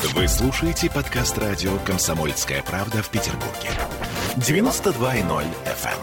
Вы слушаете подкаст радио «Комсомольская правда» в Петербурге. 92.0 FM.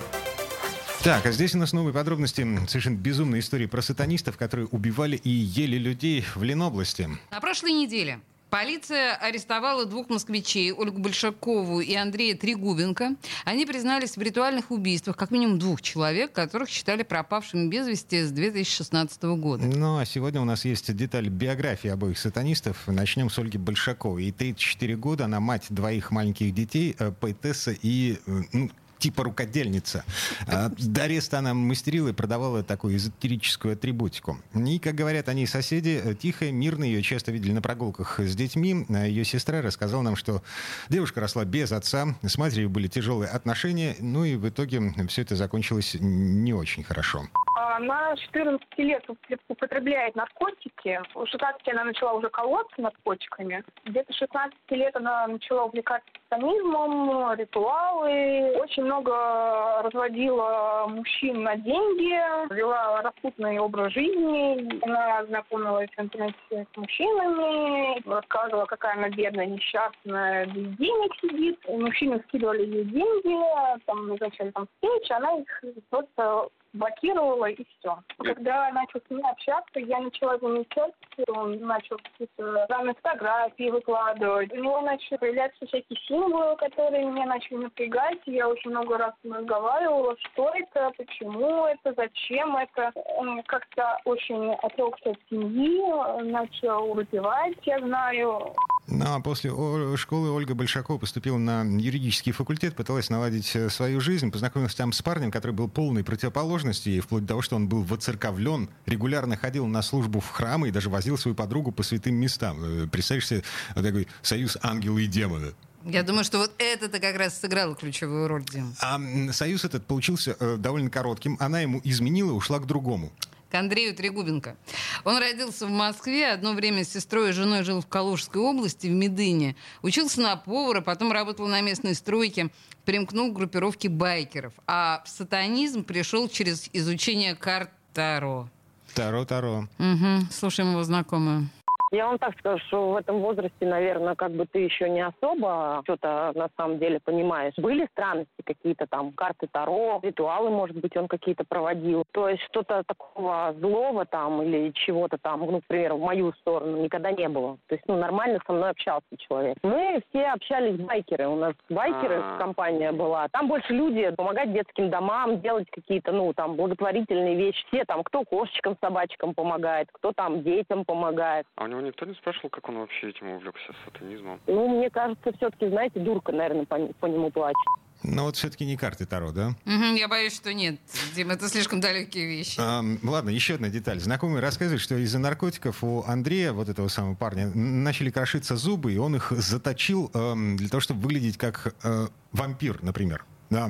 Так, а здесь у нас новые подробности совершенно безумной истории про сатанистов, которые убивали и ели людей в Ленобласти. На прошлой неделе Полиция арестовала двух москвичей, Ольгу Большакову и Андрея Трегубенко. Они признались в ритуальных убийствах как минимум двух человек, которых считали пропавшими без вести с 2016 года. Ну, а сегодня у нас есть деталь биографии обоих сатанистов. Начнем с Ольги Большаковой. Ей 34 года, она мать двоих маленьких детей, э, поэтесса и э, ну, типа рукодельница. А, до ареста она мастерила и продавала такую эзотерическую атрибутику. И, как говорят они соседи, э, тихая, мирная, ее часто видели на прогулках с детьми. А ее сестра рассказала нам, что девушка росла без отца, с матерью были тяжелые отношения, ну и в итоге все это закончилось не очень хорошо. Она 14 лет употребляет наркотики. В 16 она начала уже колоться наркотиками. Где-то 16 лет она начала увлекаться сатанизмом, ритуалы. Очень много разводила мужчин на деньги, вела распутный образ жизни. Она знакомилась в интернете с мужчинами, рассказывала, какая она бедная, несчастная, без денег сидит. Мужчины скидывали ей деньги, там назначали там встречи, она их просто блокировала и все. Когда начал с ним общаться, я начала замечать, он начал какие-то разные фотографии выкладывать. У него начали появляться всякие символы, которые меня начали напрягать. Я очень много раз разговаривала, что это, почему это, зачем это. Он как-то очень отрекся от семьи, начал выпивать, я знаю. Ну, а после школы Ольга Большакова поступила на юридический факультет, пыталась наладить э, свою жизнь, познакомилась там с парнем, который был полной противоположностью ей, вплоть до того, что он был воцерковлен, регулярно ходил на службу в храмы и даже возил свою подругу по святым местам. Э, представляешь себе такой союз ангела и демона. Я думаю, что вот это-то как раз сыграло ключевую роль, Дим. А союз этот получился э, довольно коротким. Она ему изменила и ушла к другому к Андрею Трегубенко. Он родился в Москве, одно время с сестрой и женой жил в Калужской области, в Медыне. Учился на повара, потом работал на местной стройке, примкнул к группировке байкеров. А в сатанизм пришел через изучение карт Таро. Таро-таро. Угу. Слушаем его знакомую. Я вам так скажу, что в этом возрасте, наверное, как бы ты еще не особо что-то на самом деле понимаешь. Были странности какие-то там, карты Таро, ритуалы, может быть, он какие-то проводил. То есть что-то такого злого там или чего-то там, ну, к примеру, в мою сторону никогда не было. То есть, ну, нормально со мной общался человек. Мы все общались байкеры. У нас байкеры А-а-а. компания была. Там больше люди помогать детским домам, делать какие-то, ну, там, благотворительные вещи. Все там, кто кошечкам, собачкам помогает, кто там детям помогает. А у него никто не спрашивал, как он вообще этим увлекся, сатанизмом? Ну, мне кажется, все-таки, знаете, дурка, наверное, по, по нему плачет. Но вот все-таки не карты Таро, да? Угу, я боюсь, что нет, Дим, это слишком далекие вещи. А, ладно, еще одна деталь. Знакомый рассказывает, что из-за наркотиков у Андрея, вот этого самого парня, начали крошиться зубы, и он их заточил э, для того, чтобы выглядеть как э, вампир, например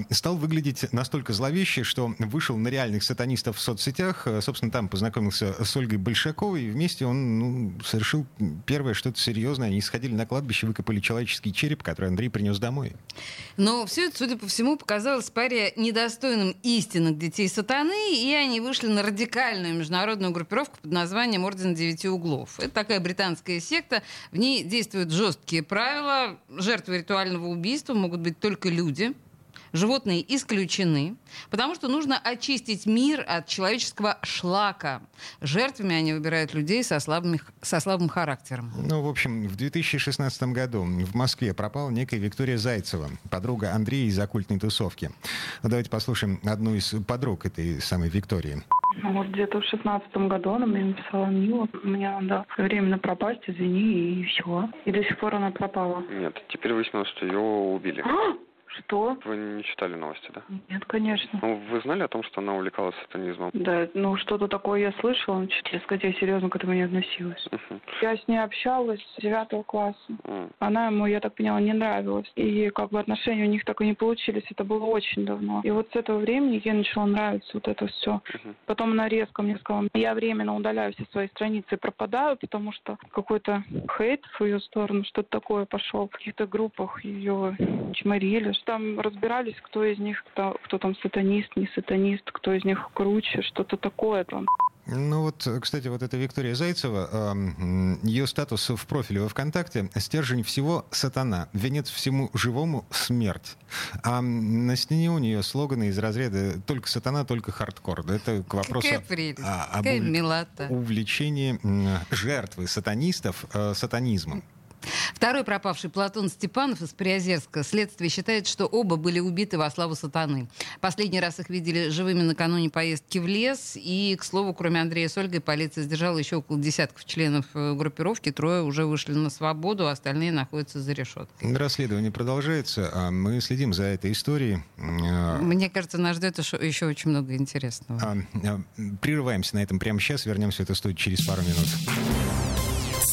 стал выглядеть настолько зловеще, что вышел на реальных сатанистов в соцсетях. Э, собственно, там познакомился с Ольгой Большаковой, и вместе он ну, совершил первое что-то серьезное. Они сходили на кладбище, выкопали человеческий череп, который Андрей принес домой. Но все это, судя по всему, показалось паре недостойным истинных детей сатаны, и они вышли на радикальную международную группировку под названием Орден Девяти Углов. Это такая британская секта, в ней действуют жесткие правила. Жертвы ритуального убийства могут быть только люди, Животные исключены, потому что нужно очистить мир от человеческого шлака. Жертвами они выбирают людей со, слабыми, со слабым характером. Ну, в общем, в 2016 году в Москве пропала некая Виктория Зайцева, подруга Андрея из оккультной тусовки. Давайте послушаем одну из подруг этой самой Виктории. Ну, вот где-то в шестнадцатом году она мне написала, Мила, мне надо временно пропасть, извини, и все. И до сих пор она пропала. Нет, теперь выяснилось, что ее убили. А! Что? Вы не читали новости, да? Нет, конечно. Ну, вы знали о том, что она увлекалась сатанизмом? Да, ну что-то такое я слышала, но, честно сказать, я серьезно к этому не относилась. Uh-huh. Я с ней общалась с девятого класса. Uh-huh. Она ему, я так поняла, не нравилась. И как бы отношения у них так и не получились, это было очень давно. И вот с этого времени ей начало нравиться вот это все. Uh-huh. Потом она резко мне сказала, я временно удаляю все свои страницы и пропадаю, потому что какой-то хейт в ее сторону, что-то такое пошел. В каких-то группах ее чморили, там разбирались, кто из них, кто, кто там сатанист, не сатанист, кто из них круче, что-то такое там. Ну вот, кстати, вот эта Виктория Зайцева, ее статус в профиле во ВКонтакте «Стержень всего – сатана, венец всему живому – смерть». А на стене у нее слоганы из разряда «Только сатана, только хардкор». Это к вопросу о, об увлечении жертвы сатанистов э, сатанизмом. Второй пропавший Платон Степанов из Приозерска. Следствие считает, что оба были убиты во славу сатаны. Последний раз их видели живыми накануне поездки в лес. И, к слову, кроме Андрея с Ольгой, полиция сдержала еще около десятков членов э, группировки. Трое уже вышли на свободу, остальные находятся за решеткой. Расследование продолжается. а Мы следим за этой историей. А, Мне кажется, нас ждет еще очень много интересного. А, а, прерываемся на этом прямо сейчас. Вернемся в эту студию через пару минут.